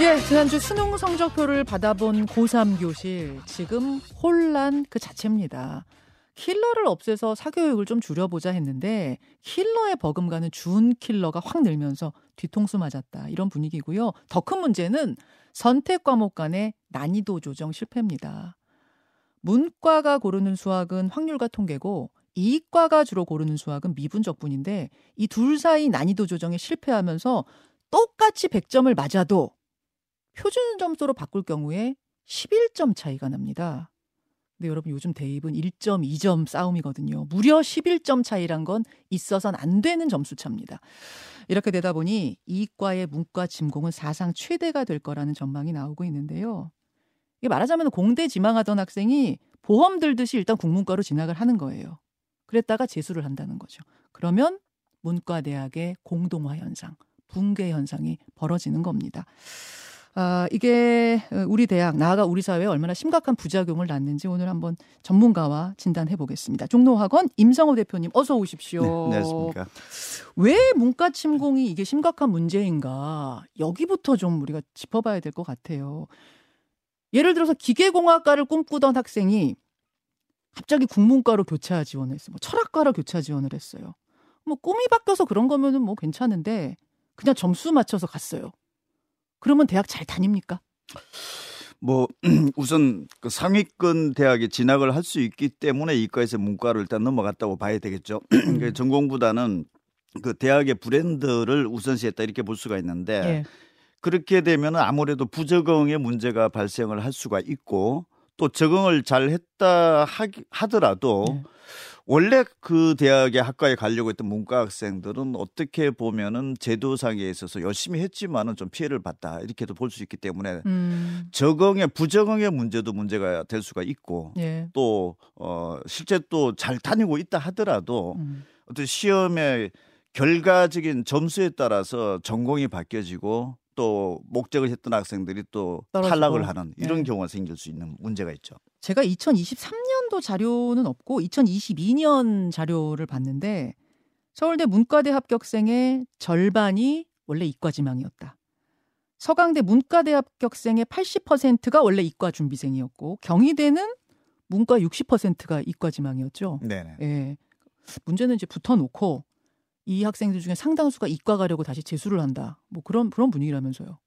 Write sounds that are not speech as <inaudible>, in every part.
예, 지난주 수능 성적표를 받아본 고3 교실 지금 혼란 그 자체입니다. 킬러를 없애서 사교육을 좀 줄여보자 했는데 킬러의 버금가는 준 킬러가 확 늘면서 뒤통수 맞았다 이런 분위기고요. 더 큰 문제는 선택 과목 간의 난이도 조정 실패입니다. 문과가 고르는 수학은 확률과 통계고 이과가 주로 고르는 수학은 미분적분인데 이 둘 사이 난이도 조정에 실패하면서 똑같이 100점을 맞아도 표준 점수로 바꿀 경우에 11점 차이가 납니다. 근데 여러분 요즘 대입은 1점, 2점 싸움이거든요. 무려 11점 차이란 건 있어선 안 되는 점수 차입니다. 이렇게 되다 보니 이과의 문과 침공은 사상 최대가 될 거라는 전망이 나오고 있는데요. 이게 말하자면 공대 지망하던 학생이 보험 들듯이 일단 국문과로 진학을 하는 거예요. 그랬다가 재수를 한다는 거죠. 그러면 문과 대학의 공동화 현상, 붕괴 현상이 벌어지는 겁니다. 아, 이게 우리 대학, 나아가 우리 사회에 얼마나 심각한 부작용을 낳는지 오늘 한번 전문가와 진단해 보겠습니다. 종로학원 임성호 대표님 어서 오십시오. 네, 안녕하십니까. 왜 문과 침공이 이게 심각한 문제인가? 여기부터 좀 우리가 짚어봐야 될 것 같아요. 예를 들어서 기계공학과를 꿈꾸던 학생이 갑자기 국문과로 교차 지원했어요. 뭐 철학과로 교차 지원을 했어요. 뭐 꿈이 바뀌어서 그런 거면은 뭐 괜찮은데 그냥 점수 맞춰서 갔어요. 그러면 대학 잘 다닙니까? 뭐 <clears throat> 우선 그 상위권 대학에 진학을 할 수 있기 때문에 이과에서 문과를 일단 넘어갔다고 봐야 되겠죠. <clears throat> 그 전공보다는 그 대학의 브랜드를 우선시했다 이렇게 볼 수가 있는데 예. 그렇게 되면 아무래도 부적응의 문제가 발생을 할 수가 있고 또 적응을 잘 했다 하더라도 예. 원래 그 대학의 학과에 가려고 했던 문과 학생들은 어떻게 보면은 제도상에 있어서 열심히 했지만은 좀 피해를 봤다 이렇게도 볼 수 있기 때문에 음. 적응의 부적응의 문제도 문제가 될 수가 있고 예. 또 어 실제 또 잘 다니고 있다 하더라도 음. 어떤 시험의 결과적인 점수에 따라서 전공이 바뀌어지고 또 목적을 했던 학생들이 또 떨어지고. 탈락을 하는 이런 네. 경우가 생길 수 있는 문제가 있죠. 제가 2023년도 자료는 없고 2022년 자료를 봤는데 서울대 문과대 합격생의 절반이 원래 이과 지망이었다. 서강대 문과대 합격생의 80%가 원래 이과 준비생이었고 경희대는 문과 60%가 이과 지망이었죠. 네. 예. 문제는 이제 붙어놓고 이 학생들 중에 상당수가 이과 가려고 다시 재수를 한다. 뭐 그런 그런 분위기라면서요.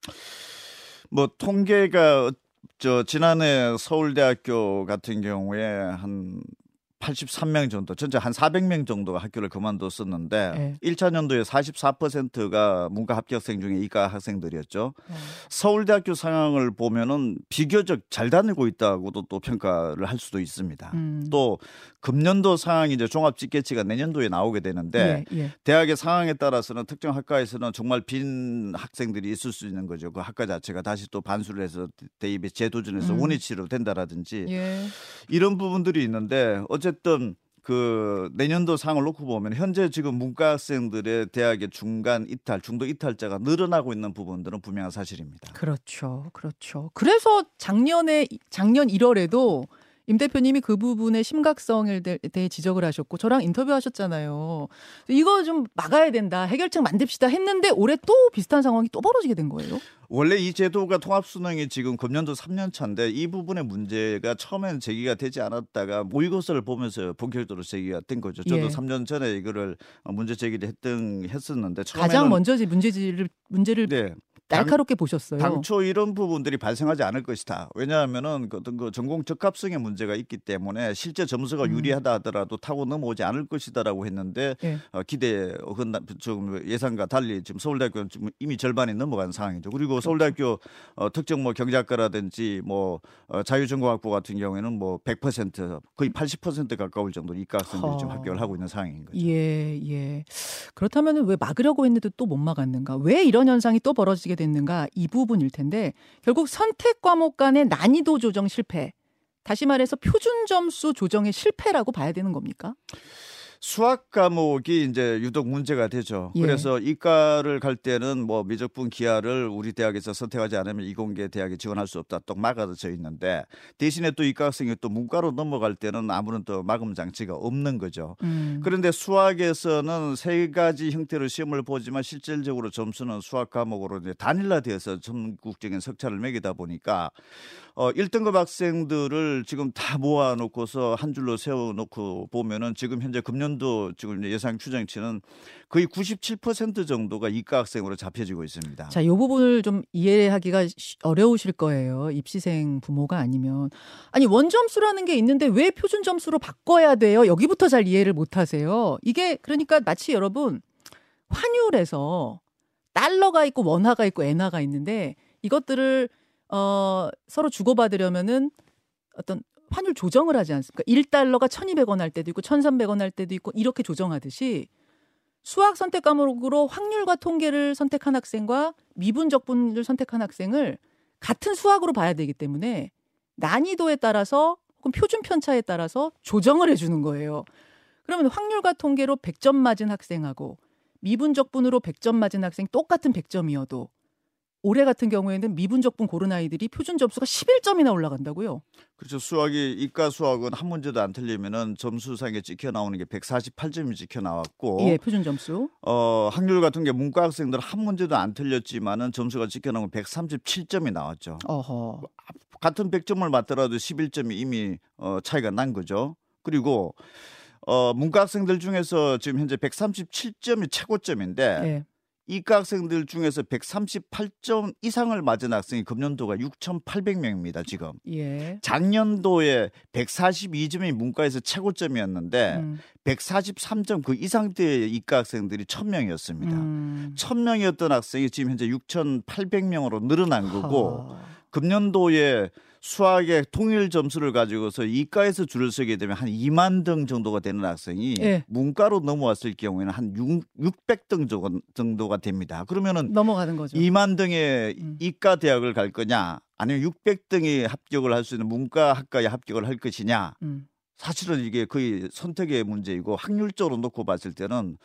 뭐 통계가 저 지난해 서울대학교 같은 경우에 한 83명 정도, 전체 한 400명 정도가 학교를 그만뒀었는데 네. 1차 년도에 44%가 문과 합격생 중에 이과 학생들이었죠. 네. 서울대학교 상황을 보면은 비교적 잘 다니고 있다고도 또 평가를 할 수도 있습니다. 음. 또 금년도 상황이 이제 종합 집계치가 내년도에 나오게 되는데 예, 예. 대학의 상황에 따라서는 특정 학과에서는 정말 빈 학생들이 있을 수 있는 거죠. 그 학과 자체가 다시 또 반수를 해서 대입에 재도전해서 음. 원위치로 된다라든지 예. 이런 부분들이 있는데 어제 어쨌든 그 내년도 상을 놓고 보면 현재 지금 문과 학생들의 대학의 중간 이탈, 중도 이탈자가 늘어나고 있는 부분들은 분명한 사실입니다. 그렇죠. 그렇죠. 그래서 작년에 작년 1월에도 임 대표님이 그 부분의 심각성에 대해 지적을 하셨고 저랑 인터뷰하셨잖아요. 이거 좀 막아야 된다. 해결책 만듭시다 했는데 올해 또 비슷한 상황이 또 벌어지게 된 거예요. 원래 이 제도가 통합 수능이 지금 금년도 3년 차인데 이 부분의 문제가 처음에는 제기가 되지 않았다가 모의고사를 보면서 본격적으로 제기가 된 거죠. 저도 예. 3년 전에 이거를 문제 제기를 했던 했었는데 가장 먼저 문제지를 문제를 네. 날카롭게 당, 보셨어요. 당초 이런 부분들이 발생하지 않을 것이다. 왜냐하면은 그 어떤 그 전공 적합성의 문제가 있기 때문에 실제 점수가 음. 유리하다 하더라도 타고 넘어오지 않을 것이다라고 했는데 예. 어, 기대 좀 예상과 달리 지금 서울대학교는 지금 이미 절반이 넘어간 상황이죠. 그리고 그렇죠. 서울대학교 어, 특정 뭐 경제학과라든지 뭐 어, 자유전공학부 같은 경우에는 뭐 100% 거의 80% 가까울 정도로 이과 학생들이 어. 지금 합격을 하고 있는 상황인 거죠. 예, 예. 그렇다면 왜 막으려고 했는데 또 못 막았는가? 왜 이런 현상이 또 벌어지게 됐는가 이 부분일 텐데 결국 선택 과목 간의 난이도 조정 실패. 다시 말해서 표준 점수 조정의 실패라고 봐야 되는 겁니까? 수학 과목이 이제 유독 문제가 되죠. 예. 그래서 이과를 갈 때는 뭐 미적분 기하를 우리 대학에서 선택하지 않으면 이공계 대학에 지원할 수 없다. 또 막아져 있는데 대신에 또 이과 학생이 또 문과로 넘어갈 때는 아무런 또 마금 장치가 없는 거죠. 음. 그런데 수학에서는 세 가지 형태로 시험을 보지만 실질적으로 점수는 수학 과목으로 이제 단일화되어서 전국적인 석차를 매기다 보니까 어 1등급 학생들을 지금 다 모아놓고서 한 줄로 세워놓고 보면은 지금 현재 금년 도 지금 예상 추정치는 거의 97% 정도가 이과 학생으로 잡혀지고 있습니다. 자, 이 부분을 좀 이해하기가 쉬- 어려우실 거예요. 입시생 부모가 아니면. 아니, 원점수라는 게 있는데 왜 표준 점수로 바꿔야 돼요? 여기부터 잘 이해를 못 하세요. 이게 그러니까 마치 여러분 환율에서 달러가 있고 원화가 있고 엔화가 있는데 이것들을 어 서로 주고받으려면은 어떤 환율 조정을 하지 않습니까? 1달러가 1,200원 할 때도 있고 1,300원 할 때도 있고 이렇게 조정하듯이 수학 선택 과목으로 확률과 통계를 선택한 학생과 미분 적분을 선택한 학생을 같은 수학으로 봐야 되기 때문에 난이도에 따라서 혹은 표준 편차에 따라서 조정을 해 주는 거예요. 그러면 확률과 통계로 100점 맞은 학생하고 미분 적분으로 100점 맞은 학생 똑같은 100점이어도 올해 같은 경우에는 미분 적분 고른 아이들이 표준 점수가 11점이나 올라간다고요. 그렇죠. 수학이 이과 수학은 한 문제도 안 틀리면은 점수상에 찍혀 나오는 게 148점이 찍혀 나왔고 예, 표준 점수. 어, 확률 같은 게 문과 학생들 한 문제도 안 틀렸지만은 점수가 찍혀 나온 건 137점이 나왔죠. 어허. 같은 100점을 맞더라도 11점이 이미 어, 차이가 난 거죠. 그리고 어, 문과 학생들 중에서 지금 현재 137점이 최고점인데 예. 이과 학생들 중에서 138점 이상을 맞은 학생이 금년도가 6,800명입니다. 지금. 예. 작년도에 142점이 문과에서 최고점이었는데 음. 143점 그 이상대의 이과 학생들이 1000명이었습니다. 음. 1000명이었던 학생이 지금 현재 6,800명으로 늘어난 거고 하. 금년도에 수학의 통일 점수를 가지고서 이과에서 줄을 서게 되면 한 2만 등 정도가 되는 학생이 예. 문과로 넘어왔을 경우에는 한 6, 600등 정도- 정도가 됩니다. 그러면은 넘어가는 거죠. 2만 등의 음. 이과 대학을 갈 거냐 아니면 600등이 합격을 할 수 있는 문과 학과에 합격을 할 것이냐 음. 사실은 이게 거의 선택의 문제이고 확률적으로 놓고 봤을 때는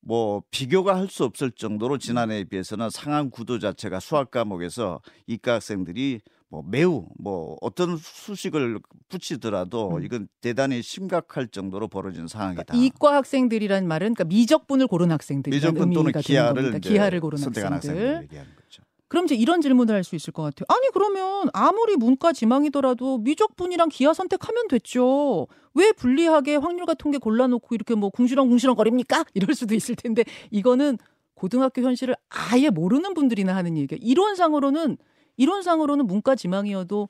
뭐 비교가 할 수 없을 정도로 지난해에 비해서는 상황 구도 자체가 수학 과목에서 이과 학생들이 뭐 매우 뭐 어떤 수식을 붙이더라도 음. 이건 대단히 심각할 정도로 벌어진 상황이다. 그러니까 이과 학생들이란 말은 그러니까 미적분을 고른 학생들이란 미적분 또는 기하를 기하를 고른 선택한 학생들. 학생들 얘기하는 거죠. 그럼 이제 이런 질문을 할 수 있을 것 같아요. 아니 그러면 아무리 문과 지망이더라도 미적분이랑 기하 선택하면 됐죠. 왜 불리하게 확률과 통계 골라놓고 이렇게 뭐 궁시렁궁시렁 거립니까? 이럴 수도 있을 텐데 이거는 고등학교 현실을 아예 모르는 분들이나 하는 얘기예요. 이론상으로는 이론상으로는 문과 지망이어도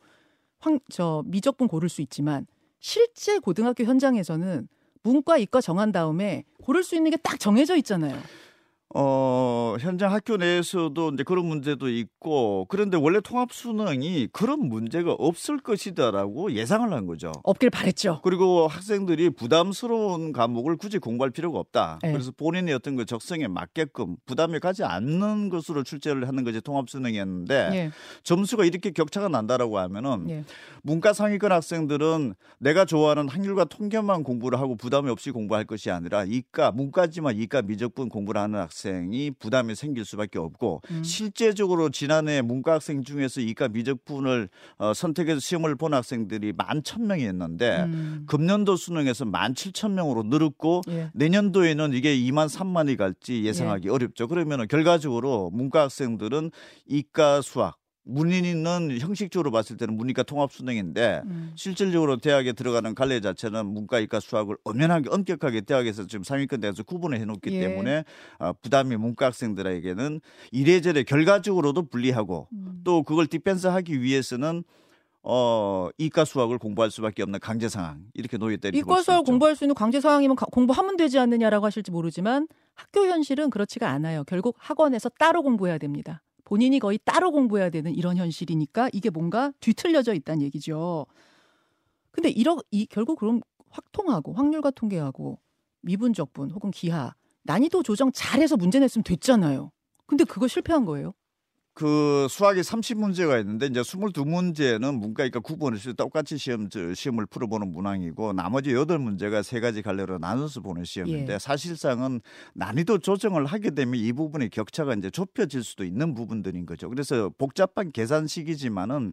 황, 저 미적분 고를 수 있지만 실제 고등학교 현장에서는 문과 이과 정한 다음에 고를 수 있는 게 딱 정해져 있잖아요. 어, 현장 학교 내에서도 이제 그런 문제도 있고 그런데 원래 통합 수능이 그런 문제가 없을 것이다라고 예상을 한 거죠. 없길 바랬죠. 그리고 학생들이 부담스러운 과목을 굳이 공부할 필요가 없다. 네. 그래서 본인의 어떤 그 적성에 맞게끔 부담이 가지 않는 것으로 출제를 하는 것이 통합 수능이었는데 예, 점수가 이렇게 격차가 난다라고 하면은 예. 문과 상위권 학생들은 내가 좋아하는 확률과 통계만 공부를 하고 부담이 없이 공부할 것이 아니라 이과 문과지만 이과 미적분 공부를 하는 학생 이 부담이 생길 수밖에 없고 음. 실제적으로 지난해 문과 학생 중에서 이과 미적분을 어, 선택해서 시험을 본 학생들이 만 천 명이었는데 음. 금년도 수능에서 만 칠천 명으로 늘었고 예. 내년도에는 이게 2만 3만이 갈지 예상하기 어렵죠. 그러면 결과적으로 문과 학생들은 이과 수학 문인은 형식적으로 봤을 때는 문이과 통합 수능인데 음. 실질적으로 대학에 들어가는 갈래 자체는 문과 이과 수학을 엄연하게 엄격하게 대학에서 지금 상위권 대에서 구분을 해놓기 예. 때문에 어, 부담이 문과 학생들에게는 이래저래 결과적으로도 불리하고 음. 또 그걸 디펜스하기 위해서는 어 이과 수학을 공부할 수밖에 없는 강제 상황 이렇게 놓였다 이렇게 이과 수학. 공부할 수 있는 강제 사항이면 가- 공부하면 되지 않느냐라고 하실지 모르지만 학교 현실은 그렇지가 않아요. 결국 학원에서 따로 공부해야 됩니다. 본인이 거의 따로 공부해야 되는 이런 현실이니까 이게 뭔가 뒤틀려져 있다는 얘기죠. 근데 이러 이 결국 그럼 확통하고 확률과 통계하고 미분 적분 혹은 기하 난이도 조정 잘해서 문제 냈으면 됐잖아요. 근데 그거 실패한 거예요. 그 수학이 30문제가 있는데 이제 22문제는 문과니까 9번을 똑같이 시험 시험을 풀어보는 문항이고 나머지 8문제가 세 가지 갈래로 나눠서 보는 시험인데 예. 사실상은 난이도 조정을 하게 되면 이 부분의 격차가 이제 좁혀질 수도 있는 부분들인 거죠. 그래서 복잡한 계산식이지만은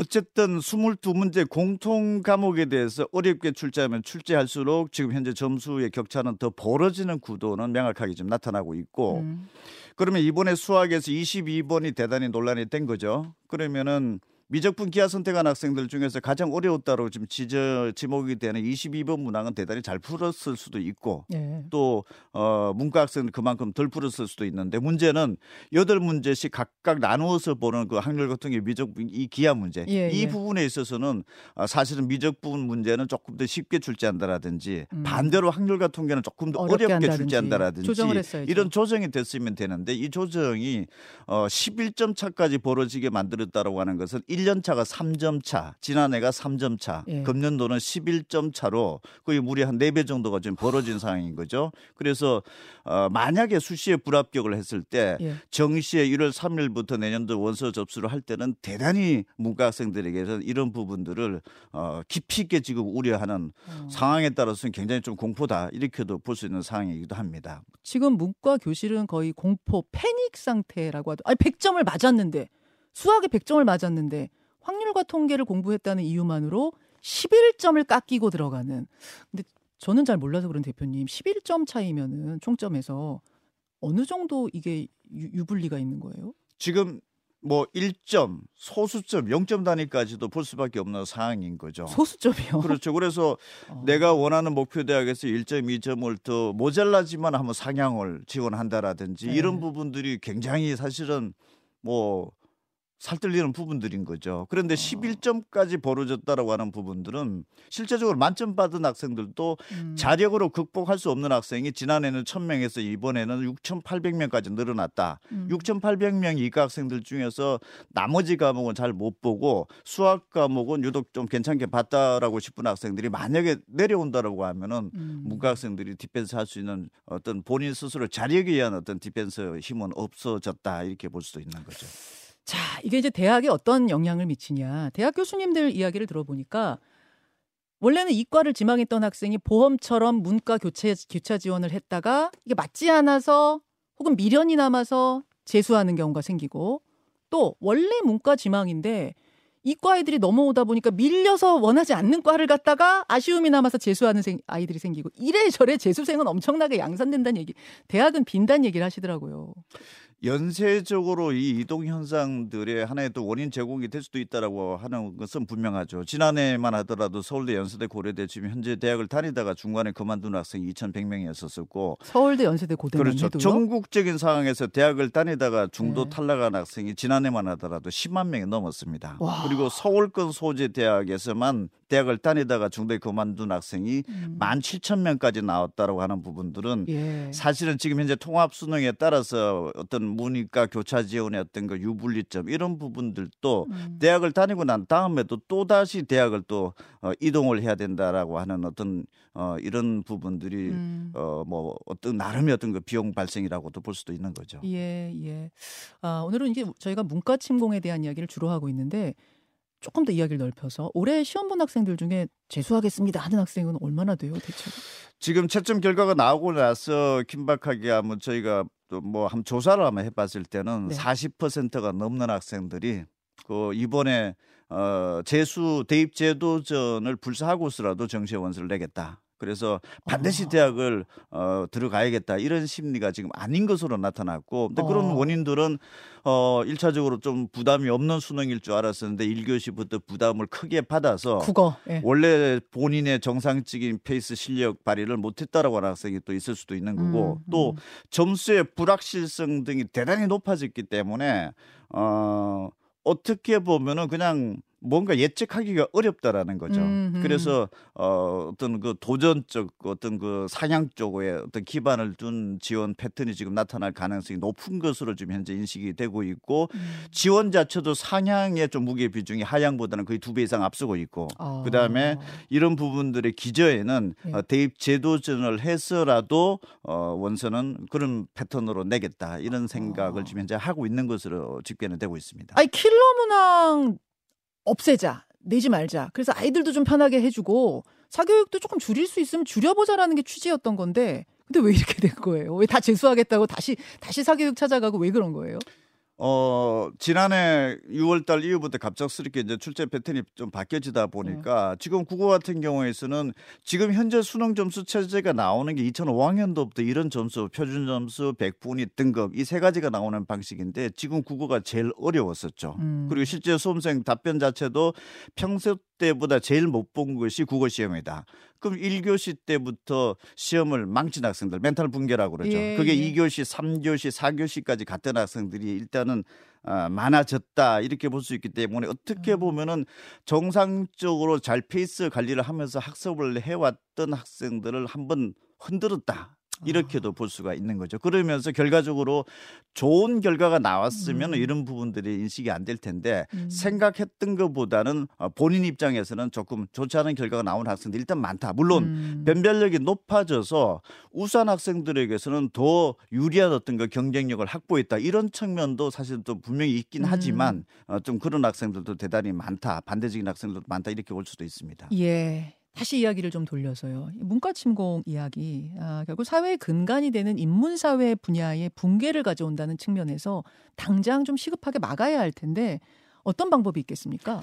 어쨌든 22문제 공통 과목에 대해서 어렵게 출제하면 출제할수록 지금 현재 점수의 격차는 더 벌어지는 구도는 명확하게 좀 나타나고 있고 음. 그러면 이번에 수학에서 22번이 대단히 논란이 된 거죠. 그러면은 미적분 기하 선택한 학생들 중에서 가장 어려웠다고 지금 지저 지목이 되는 22번 문항은 대단히 잘 풀었을 수도 있고 네. 또 어, 문과 학생은 그만큼 덜 풀었을 수도 있는데 문제는 여덟 문제씩 각각 나누어서 보는 그 확률 같은 게 미적분 이 기하 문제 예, 이 예. 부분에 있어서는 어, 사실은 미적분 문제는 조금 더 쉽게 출제한다라든지 음. 반대로 확률과 통계는 조금 더 어렵게, 어렵게 출제한다라든지 이런 조정이 됐으면 되는데 이 조정이 어, 11점 차까지 벌어지게 만들었다라고 하는 것은 1년 차가 3점 차, 지난해가 3점 차, 예. 금년도는 11점 차로 거의 무려 한 4배 정도가 지금 벌어진 상황인 거죠. 그래서 어, 만약에 수시에 불합격을 했을 때 예. 정시에 1월 3일부터 내년도 원서 접수를 할 때는 대단히 문과 학생들에게서 이런 부분들을 어, 깊이 있게 지금 우려하는 어. 상황에 따라서는 굉장히 좀 공포다 이렇게도 볼 수 있는 상황이기도 합니다. 지금 문과 교실은 거의 공포 패닉 상태라고 하도 아니 100점을 맞았는데 수학에 100점을 맞았는데 확률과 통계를 공부했다는 이유만으로 11점을 깎이고 들어가는. 근데 저는 잘 몰라서 그런 대표님 11점 차이면은 총점에서 어느 정도 이게 유, 불리가 있는 거예요? 지금 뭐 1점, 소수점, 0점 단위까지도 볼 수밖에 없는 상황인 거죠. 소수점이요? 그렇죠. 그래서 어. 내가 원하는 목표 대학에서 1점, 2점을 더 모자라지만 한번 상향을 지원한다라든지 네. 이런 부분들이 굉장히 사실은 뭐 살뜰리는 부분들인 거죠. 그런데 11점까지 어. 벌어졌다라고 하는 부분들은 실제적으로 만점 받은 학생들도 음. 자력으로 극복할 수 없는 학생이 지난해는 1000명에서 이번에는 6,800명까지 늘어났다. 음. 6,800명 이과 학생들 중에서 나머지 과목은 잘 못 보고 수학 과목은 유독 좀 괜찮게 봤다라고 싶은 학생들이 만약에 내려온다라고 하면은 음. 문과 학생들이 디펜스 할 수 있는 어떤 본인 스스로 자력에 의한 어떤 디펜스 힘은 없어졌다 이렇게 볼 수도 있는 거죠. 자, 이게 이제 대학에 어떤 영향을 미치냐. 대학 교수님들 이야기를 들어보니까 원래는 이과를 지망했던 학생이 보험처럼 문과 교체 교차 지원을 했다가 이게 맞지 않아서 혹은 미련이 남아서 재수하는 경우가 생기고 또 원래 문과 지망인데 이과 애들이 넘어오다 보니까 밀려서 원하지 않는 과를 갔다가 아쉬움이 남아서 재수하는 생, 아이들이 생기고 이래저래 재수생은 엄청나게 양산된다는 얘기. 대학은 빈다는 얘기를 하시더라고요. 연쇄적으로 이 이동 현상들의 하나의 또 원인 제공이 될 수도 있다라고 하는 것은 분명하죠. 지난해만 하더라도 서울대, 연세대, 고려대 지금 현재 대학을 다니다가 중간에 그만둔 학생이 2,100명이었었고 서울대, 연세대, 고대 그렇죠. 전국적인 상황에서 대학을 다니다가 중도 네. 탈락한 학생이 지난해만 하더라도 10만 명이 넘었습니다. 와. 그리고 서울권 소재 대학에서만 대학을 다니다가 중도에 그만둔 학생이 음. 17,000명까지 나왔다라고 하는 부분들은 예. 사실은 지금 현재 통합 수능에 따라서 어떤 문이과 교차 지원의 어떤 그 유불리점 이런 부분들도 음. 대학을 다니고 난 다음에도 또 다시 대학을 또 어, 이동을 해야 된다라고 하는 어떤 어, 이런 부분들이 음. 어, 뭐 어떤 나름의 어떤 그 비용 발생이라고도 볼 수도 있는 거죠. 예, 예. 아, 오늘은 이제 저희가 문과 침공에 대한 이야기를 주로 하고 있는데 조금 더 이야기를 넓혀서 올해 시험 본 학생들 중에 재수하겠습니다 하는 학생은 얼마나 돼요, 대체? 지금 채점 결과가 나오고 나서 긴박하게 하면 저희가 또 뭐 한 조사를 한번 해봤을 때는 네. 40%가 넘는 학생들이 그 이번에 어 재수 대입 재도전을 불사하고서라도 정시에 원서를 내겠다. 그래서 반드시 어. 대학을 어, 들어가야겠다 이런 심리가 지금 아닌 것으로 나타났고 근데 그런 어. 원인들은 어 1차적으로 좀 부담이 없는 수능일 줄 알았었는데 1교시부터 부담을 크게 받아서 국어 예. 원래 본인의 정상적인 페이스 실력 발휘를 못했다라고 하는 학생이 또 있을 수도 있는 거고 음, 또 음. 점수의 불확실성 등이 대단히 높아졌기 때문에 어 어떻게 보면은 그냥 뭔가 예측하기가 어렵다라는 거죠. 음흠. 그래서 어 어떤 그 도전적 어떤 그 상향 쪽에 어떤 기반을 둔 지원 패턴이 지금 나타날 가능성이 높은 것으로 지금 현재 인식이 되고 있고 음. 지원 자체도 상향의 좀 무게 비중이 하향보다는 거의 두 배 이상 앞서고 있고 아. 그다음에 이런 부분들의 기저에는 예. 어, 대입 제도전을 해서라도 어, 원서는 그런 패턴으로 내겠다 이런 생각을 아. 지금 현재 하고 있는 것으로 집계는 되고 있습니다. 아니 킬러 문항 없애자 내지 말자. 그래서 아이들도 좀 편하게 해주고 사교육도 조금 줄일 수 있으면 줄여보자라는 게 취지였던 건데 근데 왜 이렇게 된 거예요? 왜 다 재수하겠다고 다시 다시 사교육 찾아가고 왜 그런 거예요? 어 지난해 6월달 이후부터 갑작스럽게 이제 출제 패턴이 좀 바뀌어지다 보니까 지금 국어 같은 경우에서는 지금 현재 수능 점수 체제가 나오는 게 2005학년도부터 이런 점수 표준 점수 100분위 등급 이 세 가지가 나오는 방식인데 지금 국어가 제일 어려웠었죠. 음. 그리고 실제 수험생 답변 자체도 평소 때보다 제일 못 본 것이 국어 시험이다. 그럼 1교시 때부터 시험을 망친 학생들 멘탈 붕괴라고 그러죠. 예, 그게 예. 2교시, 3교시, 4교시까지 갔던 학생들이 일단은 아, 많아졌다 이렇게 볼 수 있기 때문에 어떻게 음. 보면은 정상적으로 잘 페이스 관리를 하면서 학습을 해왔던 학생들을 한번 흔들었다. 이렇게도 볼 수가 있는 거죠. 그러면서 결과적으로 좋은 결과가 나왔으면 음. 이런 부분들이 인식이 안 될 텐데 음. 생각했던 것보다는 어, 본인 입장에서는 조금 좋지 않은 결과가 나온 학생들이 일단 많다. 물론 음. 변별력이 높아져서 우수한 학생들에게서는 더 유리한 어떤 그 경쟁력을 확보했다. 이런 측면도 사실 또 분명히 있긴 음. 하지만 어, 좀 그런 학생들도 대단히 많다. 반대적인 학생들도 많다. 이렇게 볼 수도 있습니다. 예. 다시 이야기를 좀 돌려서요. 이 문과 침공 이야기. 아, 결국 사회의 근간이 되는 인문 사회 분야의 붕괴를 가져온다는 측면에서 당장 좀 시급하게 막아야 할 텐데 어떤 방법이 있겠습니까?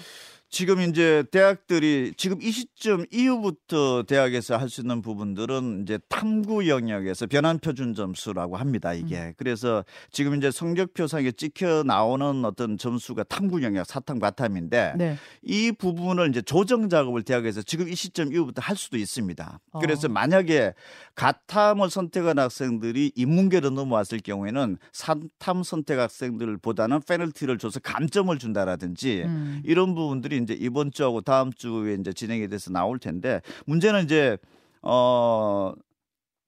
지금 이제 대학들이 지금 이 시점 이후부터 대학에서 할 수 있는 부분들은 이제 탐구 영역에서 변환 표준 점수라고 합니다. 이게 음. 그래서 지금 이제 성적표상에 찍혀 나오는 어떤 점수가 탐구 영역 사탐 과탐인데 네. 이 부분을 이제 조정 작업을 대학에서 지금 이 시점 이후부터 할 수도 있습니다. 그래서 어. 만약에 가탐을 선택한 학생들이 인문계로 넘어왔을 경우에는 사탐 선택 학생들보다는 페널티를 줘서 감점을 준다라든지 음. 이런 부분들이 이제 이번 주하고 다음 주에 이제 진행이 돼서 나올 텐데 문제는 이제 어.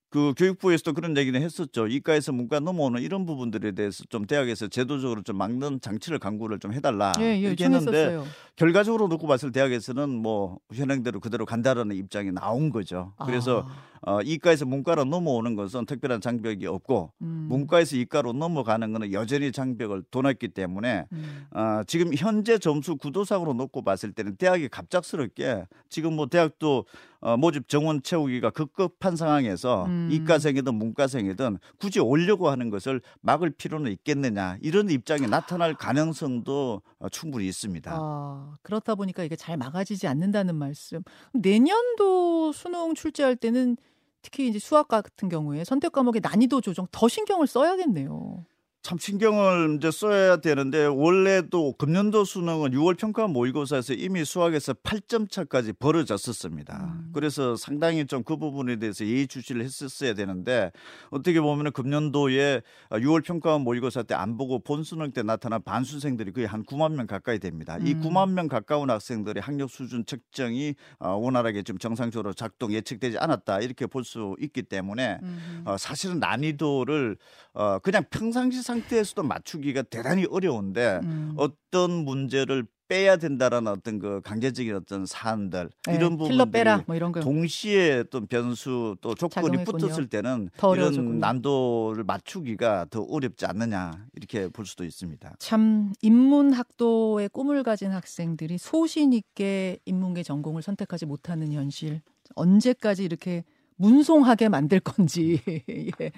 그 교육부에서도 그런 얘기는 했었죠. 이과에서 문과 넘어오는 이런 부분들에 대해서 좀 대학에서 제도적으로 좀 막는 장치를 강구를 좀 해달라 예, 예, 이렇게 했는데 청했었어요. 결과적으로 놓고 봤을 때 대학에서는 뭐 현행대로 그대로 간다라는 입장이 나온 거죠. 그래서 아, 어, 이과에서 문과로 넘어오는 것은 특별한 장벽이 없고 음, 문과에서 이과로 넘어가는 것은 여전히 장벽을 둬놨기 때문에 음. 어, 지금 현재 점수 구도상으로 놓고 봤을 때는 대학이 갑작스럽게 지금 뭐 대학도 어, 모집 정원 채우기가 급급한 상황에서 음. 이과생이든 문과생이든 굳이 오려고 하는 것을 막을 필요는 있겠느냐 이런 입장이 나타날 가능성도 어, 충분히 있습니다. 아, 그렇다 보니까 이게 잘 막아지지 않는다는 말씀. 내년도 수능 출제할 때는 특히 이제 수학 같은 경우에 선택 과목의 난이도 조정 더 신경을 써야겠네요. 참 신경을 이제 써야 되는데 원래도 금년도 수능은 6월 평가 모의고사에서 이미 수학에서 8점 차까지 벌어졌었습니다. 음. 그래서 상당히 좀 그 부분에 대해서 예의주시를 했었어야 되는데 어떻게 보면 금년도에 6월 평가 모의고사 때 안 보고 본 수능 때 나타난 반수생들이 거의 한 9만 명 가까이 됩니다. 이 음. 9만 명 가까운 학생들의 학력 수준 측정이 어, 원활하게 좀 정상적으로 작동 예측되지 않았다 이렇게 볼 수 있기 때문에 음. 어, 사실은 난이도를 어, 그냥 평상시 상 태에서도 맞추기가 대단히 어려운데 음. 어떤 문제를 빼야 된다라는 어떤 그 강제적인 어떤 사안들 네, 이런 부분들이 빼라 뭐 이런. 동시에 어떤 변수 또 조건이 작용했군요. 붙었을 때는 더 이런 어려워졌군요. 난도를 맞추기가 더 어렵지 않느냐 이렇게 볼 수도 있습니다. 참 인문학도의 꿈을 가진 학생들이 소신 있게 인문계 전공을 선택하지 못하는 현실 언제까지 이렇게 문송하게 만들 건지 <laughs> 예.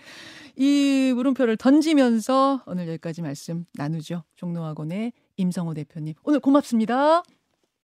이 물음표를 던지면서 오늘 여기까지 말씀 나누죠 종로학원의 임성호 대표님 오늘 고맙습니다.